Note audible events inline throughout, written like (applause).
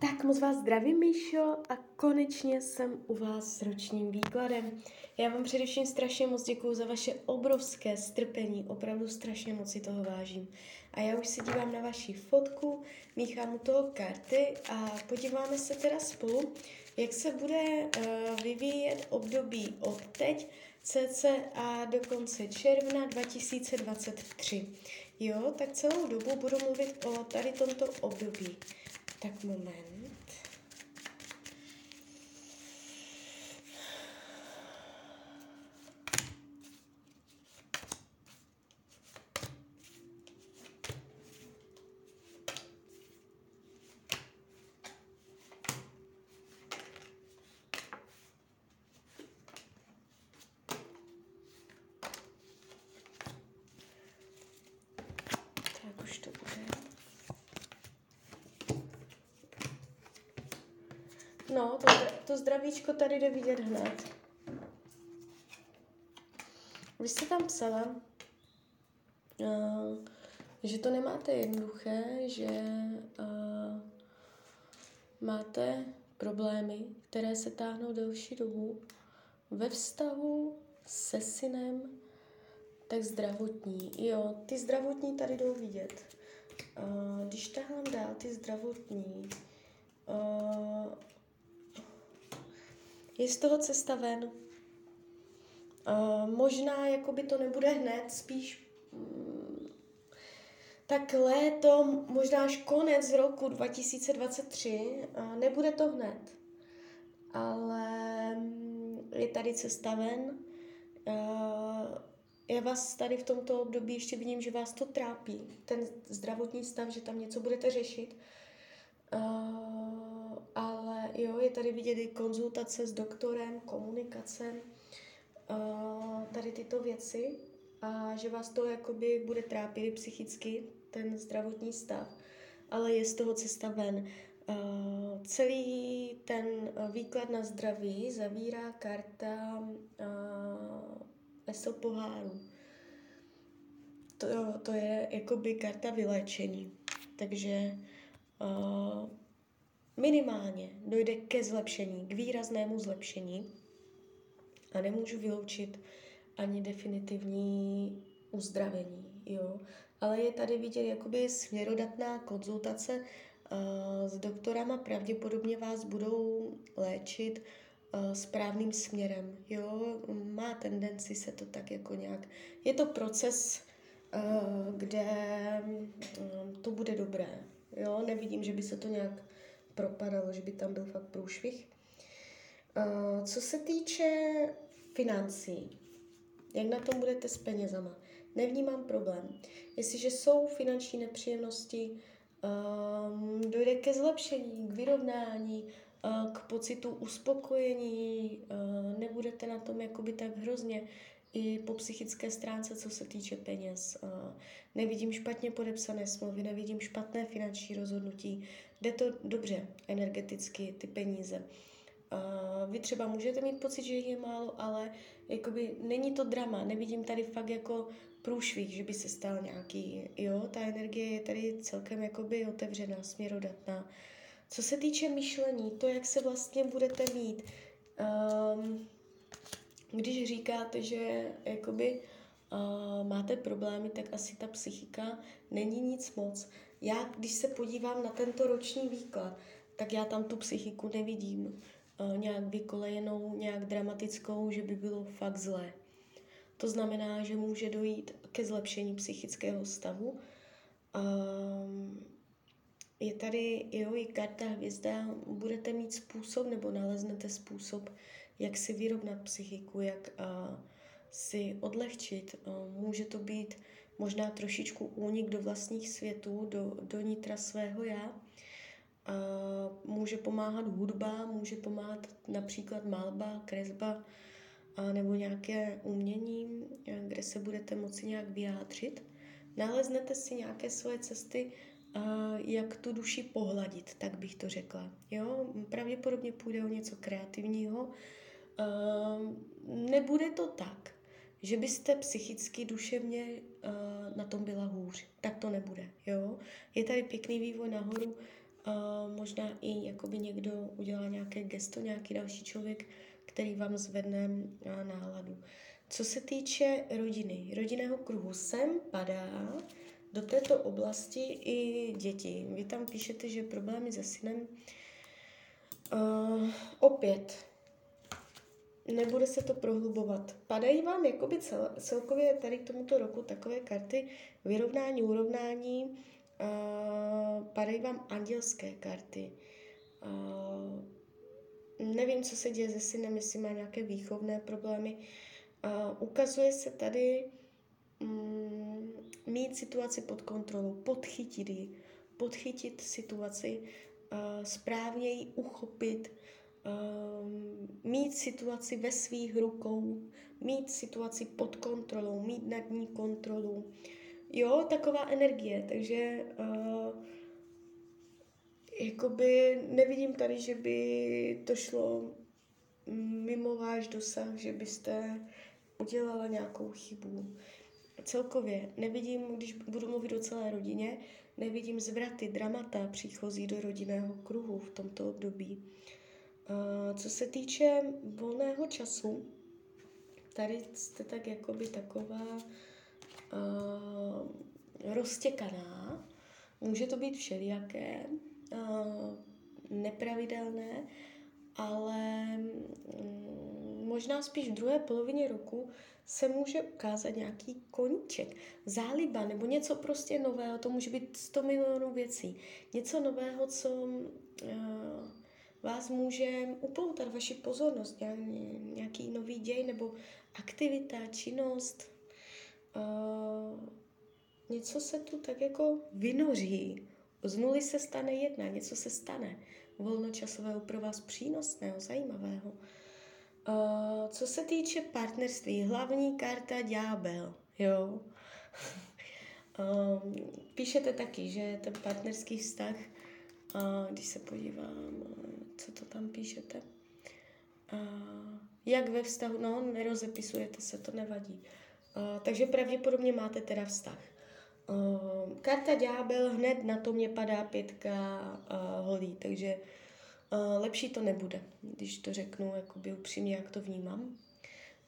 Tak moc vás zdravím, Míšo, a konečně jsem u vás s ročním výkladem. Já vám především strašně moc děkuji za vaše obrovské strpení, opravdu strašně moc si toho vážím. A já už se dívám na vaši fotku, míchám u toho karty a podíváme se teda spolu, jak se bude uh, vyvíjet období od teď cca do konce června 2023. Jo, tak celou dobu budu mluvit o tady tomto období. Tak moment. Tak už to bude. No, to, to zdravíčko tady jde vidět hned. Vy jste tam psala, uh, že to nemáte jednoduché, že uh, máte problémy, které se táhnou delší dobu ve vztahu se synem, tak zdravotní. Jo, ty zdravotní tady jdou vidět. Uh, když tahám dál ty zdravotní, uh, je z toho cesta ven. Uh, možná jakoby to nebude hned, spíš um, tak léto, možná až konec roku 2023, uh, nebude to hned. Ale um, je tady cesta ven. Já vás tady v tomto období ještě vidím, že vás to trápí, ten zdravotní stav, že tam něco budete řešit. Uh, ale jo, je tady vidět i konzultace s doktorem, komunikace, uh, tady tyto věci a že vás to jakoby bude trápit psychicky, ten zdravotní stav, ale je z toho cesta ven. Uh, celý ten výklad na zdraví zavírá karta uh, ESO poháru. To, to je jakoby karta vyléčení. Takže uh, minimálně dojde ke zlepšení, k výraznému zlepšení a nemůžu vyloučit ani definitivní uzdravení, jo. Ale je tady vidět jakoby směrodatná konzultace uh, s doktorama, pravděpodobně vás budou léčit uh, správným směrem, jo. Má tendenci se to tak jako nějak... Je to proces, kde um, to bude dobré, jo. Nevidím, že by se to nějak propadalo, že by tam byl fakt průšvih. Co se týče financí, jak na tom budete s penězama? Nevnímám problém. Jestliže jsou finanční nepříjemnosti, um, dojde ke zlepšení, k vyrovnání, uh, k pocitu uspokojení, uh, nebudete na tom jakoby tak hrozně i po psychické stránce, co se týče peněz. Nevidím špatně podepsané smlouvy, nevidím špatné finanční rozhodnutí. Jde to dobře energeticky, ty peníze. Vy třeba můžete mít pocit, že je málo, ale jakoby není to drama. Nevidím tady fakt jako průšvih, že by se stal nějaký, jo, ta energie je tady celkem jakoby otevřená, směrodatná. Co se týče myšlení, to, jak se vlastně budete mít, um, když říkáte, že jakoby uh, máte problémy, tak asi ta psychika není nic moc. Já, když se podívám na tento roční výklad, tak já tam tu psychiku nevidím uh, nějak vykolejenou, nějak dramatickou, že by bylo fakt zlé. To znamená, že může dojít ke zlepšení psychického stavu. Um, je tady, jo, i karta hvězda, budete mít způsob nebo naleznete způsob, jak si vyrovnat psychiku, jak uh, si odlehčit. Uh, může to být možná trošičku únik do vlastních světů, do, do nitra svého já. Uh, může pomáhat hudba, může pomáhat například malba, kresba uh, nebo nějaké umění, kde se budete moci nějak vyjádřit. Naleznete si nějaké svoje cesty, jak tu duši pohladit, tak bych to řekla. Jo? Pravděpodobně půjde o něco kreativního, nebude to tak, že byste psychicky, duševně uh, na tom byla hůř. Tak to nebude. Jo? Je tady pěkný vývoj nahoru. Uh, možná i jakoby někdo udělá nějaké gesto, nějaký další člověk, který vám zvedne uh, náladu. Co se týče rodiny, rodinného kruhu, sem padá do této oblasti i děti. Vy tam píšete, že problémy se synem uh, opět nebude se to prohlubovat. Padají vám jakoby cel, celkově tady k tomuto roku takové karty vyrovnání, urovnání, uh, padají vám andělské karty. Uh, nevím, co se děje se synem, jestli má nějaké výchovné problémy. Uh, ukazuje se tady um, mít situaci pod kontrolou, podchytit ji, podchytit situaci, uh, správně ji uchopit, um, mít situaci ve svých rukou, mít situaci pod kontrolou, mít nad ní kontrolu. Jo, taková energie, takže uh, jakoby nevidím tady, že by to šlo mimo váš dosah, že byste udělala nějakou chybu. Celkově nevidím, když budu mluvit o celé rodině, nevidím zvraty, dramata příchozí do rodinného kruhu v tomto období. Co se týče volného času, tady jste tak jakoby taková uh, roztěkaná. Může to být všelijaké, uh, nepravidelné, ale um, možná spíš v druhé polovině roku se může ukázat nějaký koníček, záliba nebo něco prostě nového. To může být 100 milionů věcí. Něco nového, co uh, vás může upoutat vaši pozornost, nějaký nový děj nebo aktivita, činnost. Uh, něco se tu tak jako vynoří. Z nuly se stane jedna, něco se stane volnočasového pro vás přínosného, zajímavého. Uh, co se týče partnerství, hlavní karta ďábel, jo. uh, (laughs) píšete taky, že ten partnerský vztah, uh, když se podívám, co to tam píšete. Uh, jak ve vztahu, no, nerozepisujete se, to nevadí. Uh, takže pravděpodobně máte teda vztah. Uh, karta ďábel, hned na to mě padá pětka uh, holí, takže uh, lepší to nebude, když to řeknu jakoby upřímně, jak to vnímám,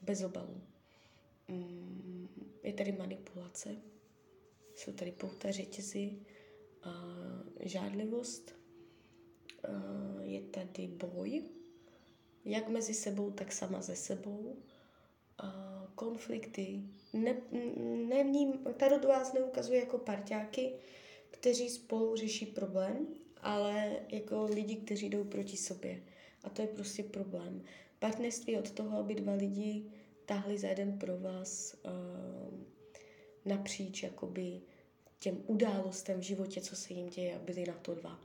bez obalu. Um, je tady manipulace, jsou tady pouta řetězy, žádlivost, je tady boj, jak mezi sebou, tak sama ze sebou, konflikty. Ne, nevním, Tarot vás neukazuje jako parťáky, kteří spolu řeší problém, ale jako lidi, kteří jdou proti sobě. A to je prostě problém. Partnerství od toho, aby dva lidi táhli za jeden pro vás uh, napříč jakoby těm událostem v životě, co se jim děje byli na to dva.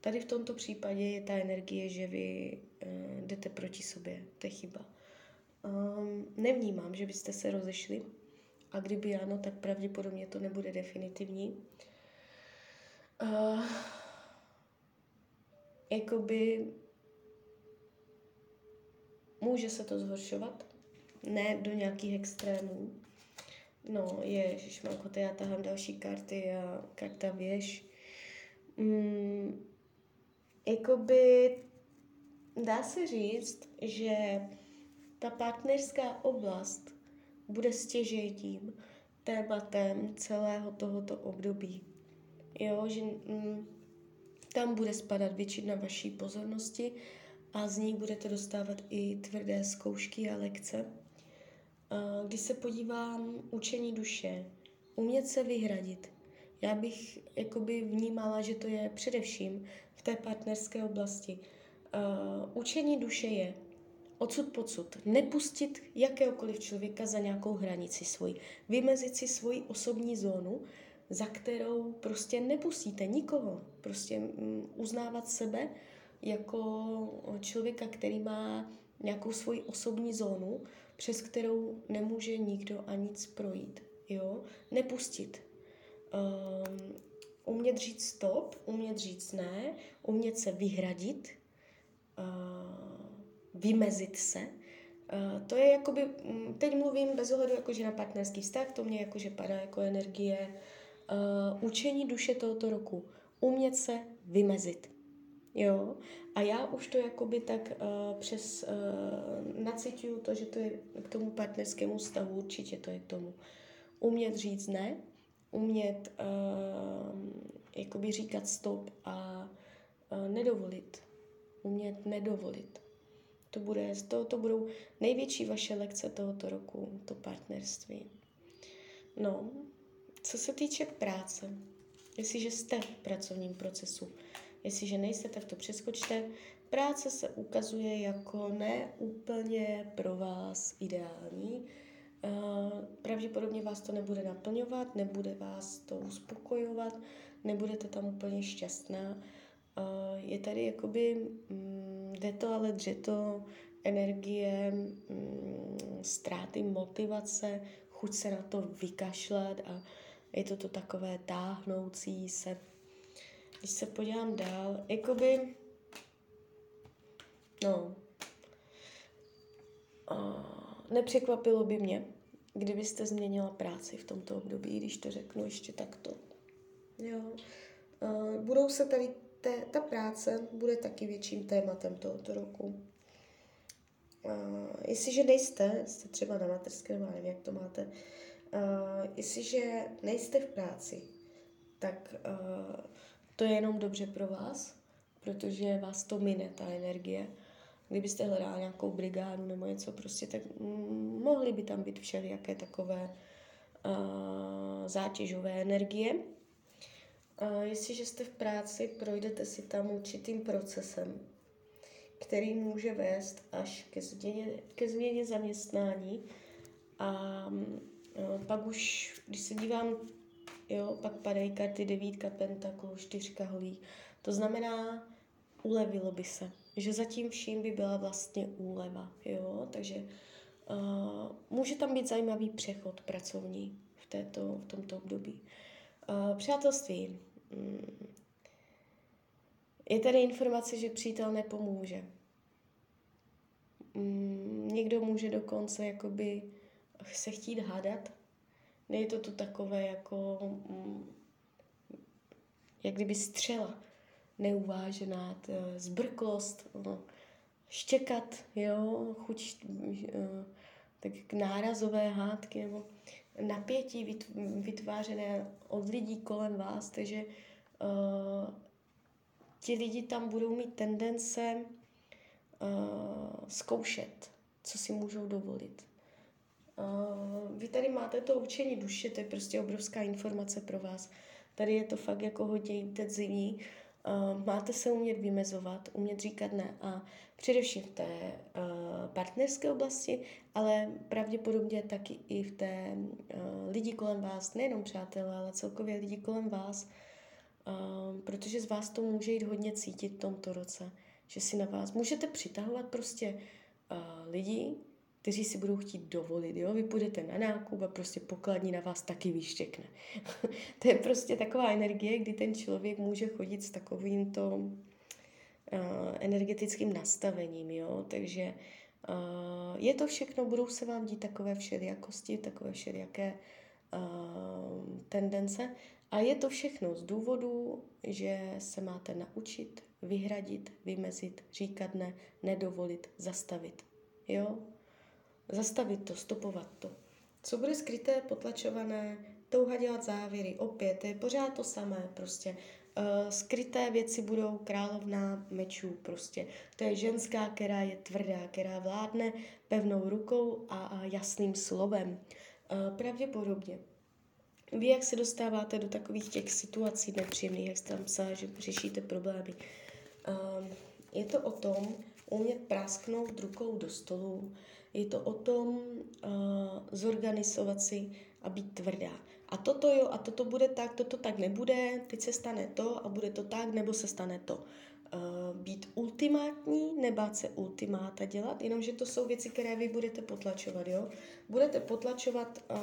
Tady v tomto případě je ta energie, že vy uh, jdete proti sobě. To je chyba. Um, nevnímám, že byste se rozešli. A kdyby ano, tak pravděpodobně to nebude definitivní. Uh, jakoby může se to zhoršovat, ne do nějakých extrémů. No, je, to já tahám další karty a karta věž. Mm, jakoby dá se říct, že ta partnerská oblast bude stěžejtím tématem celého tohoto období. Jo, že mm, tam bude spadat většina vaší pozornosti a z ní budete dostávat i tvrdé zkoušky a lekce. Když se podívám učení duše, umět se vyhradit, já bych jakoby vnímala, že to je především v té partnerské oblasti. Učení duše je odsud pocud. Nepustit jakéhokoliv člověka za nějakou hranici svoji. Vymezit si svoji osobní zónu, za kterou prostě nepustíte nikoho. Prostě um, uznávat sebe jako člověka, který má nějakou svoji osobní zónu, přes kterou nemůže nikdo a nic projít. Jo? Nepustit um, umět říct stop, umět říct ne, umět se vyhradit, uh, vymezit se. Uh, to je jakoby, mm, teď mluvím bez ohledu jakože na partnerský vztah, to mě jakože padá jako energie. Uh, učení duše tohoto roku. Umět se vymezit. Jo, a já už to jakoby tak uh, přes, uh, nacituju to, že to je k tomu partnerskému stavu, určitě to je k tomu. Umět říct ne, umět uh, jakoby říkat stop a uh, nedovolit. Umět nedovolit. To, bude, to, to budou největší vaše lekce tohoto roku, to partnerství. No, co se týče práce, jestliže jste v pracovním procesu, jestliže nejste, tak to přeskočte. Práce se ukazuje jako neúplně pro vás ideální. Pravděpodobně vás to nebude naplňovat, nebude vás to uspokojovat, nebudete tam úplně šťastná. Je tady jakoby, mm, jde to ale dřeto, energie, mm, ztráty motivace, chuť se na to vykašlat a je to to takové táhnoucí se. Když se podívám dál, jakoby, no, uh, nepřekvapilo by mě, kdybyste změnila práci v tomto období, když to řeknu ještě takto. Jo. Uh, budou se tady, te, ta práce bude taky větším tématem tohoto roku. Uh, jestliže nejste, jste třeba na materském, nevím, jak to máte, uh, jestliže nejste v práci, tak uh, to je jenom dobře pro vás, protože vás to mine, ta energie. Kdybyste hledali nějakou brigádu nebo něco prostě, tak mohly by tam být všelijaké takové uh, zátěžové energie. Uh, jestliže jste v práci, projdete si tam určitým procesem, který může vést až ke změně, ke změně zaměstnání a pak už, když se dívám jo, pak padají karty devítka pentaklu, čtyřka holí. To znamená, ulevilo by se, že zatím vším by byla vlastně úleva, jo, takže uh, může tam být zajímavý přechod pracovní v, této, v tomto období. Uh, přátelství. Mm. Je tady informace, že přítel nepomůže. Mm, někdo může dokonce jakoby se chtít hádat je to tu takové jako, mm, jak kdyby střela neuvážená, zbrklost, no, štěkat, jo, chuť, eh, tak nárazové hádky nebo napětí vytvářené od lidí kolem vás, takže uh, ti lidi tam budou mít tendence uh, zkoušet, co si můžou dovolit. Uh, vy tady máte to učení duše, to je prostě obrovská informace pro vás. Tady je to fakt jako hodně intenzivní. Uh, máte se umět vymezovat, umět říkat ne a především v té uh, partnerské oblasti, ale pravděpodobně taky i v té lidi kolem vás, nejenom přátelé, ale celkově lidi kolem vás, protože z vás to může jít hodně cítit v tomto roce, že si na vás můžete přitahovat prostě lidi, kteří si budou chtít dovolit. Jo? Vy půjdete na nákup a prostě pokladní na vás taky vyštěkne. (laughs) to je prostě taková energie, kdy ten člověk může chodit s takovýmto uh, energetickým nastavením. Jo? Takže uh, je to všechno, budou se vám dít takové všelijakosti, takové všelijaké uh, tendence. A je to všechno z důvodu, že se máte naučit vyhradit, vymezit, říkat ne, nedovolit, zastavit. Jo? Zastavit to, stopovat to. Co bude skryté, potlačované, touha dělat závěry, opět je pořád to samé prostě. Uh, skryté věci budou královna mečů prostě. To je ženská, která je tvrdá, která vládne pevnou rukou a, a jasným slovem. Uh, pravděpodobně. Vy, jak se dostáváte do takových těch situací nepříjemných, jak jste tam psala, že řešíte problémy, uh, je to o tom umět prásknout rukou do stolu, je to o tom uh, zorganizovat si a být tvrdá. A toto jo, a toto bude tak, toto tak nebude, teď se stane to a bude to tak, nebo se stane to. Uh, být ultimátní, nebát se ultimáta dělat, jenomže to jsou věci, které vy budete potlačovat, jo. Budete potlačovat uh,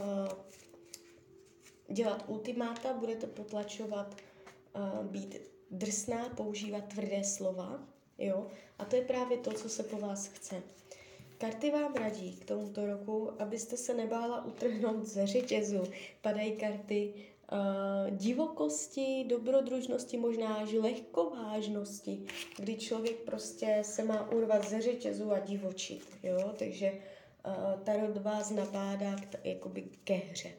dělat ultimáta, budete potlačovat uh, být drsná, používat tvrdé slova, jo. A to je právě to, co se po vás chce. Karty vám radí k tomuto roku, abyste se nebála utrhnout ze řetězu. Padají karty uh, divokosti, dobrodružnosti, možná až lehkovážnosti, kdy člověk prostě se má urvat ze řetězu a divočit, jo, takže uh, Tarot vás nabádá k, jakoby ke hře.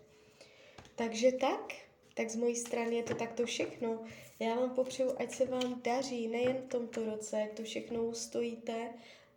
Takže tak, tak z mojí strany je to takto všechno. Já vám popřeju, ať se vám daří nejen v tomto roce, jak to všechno ustojíte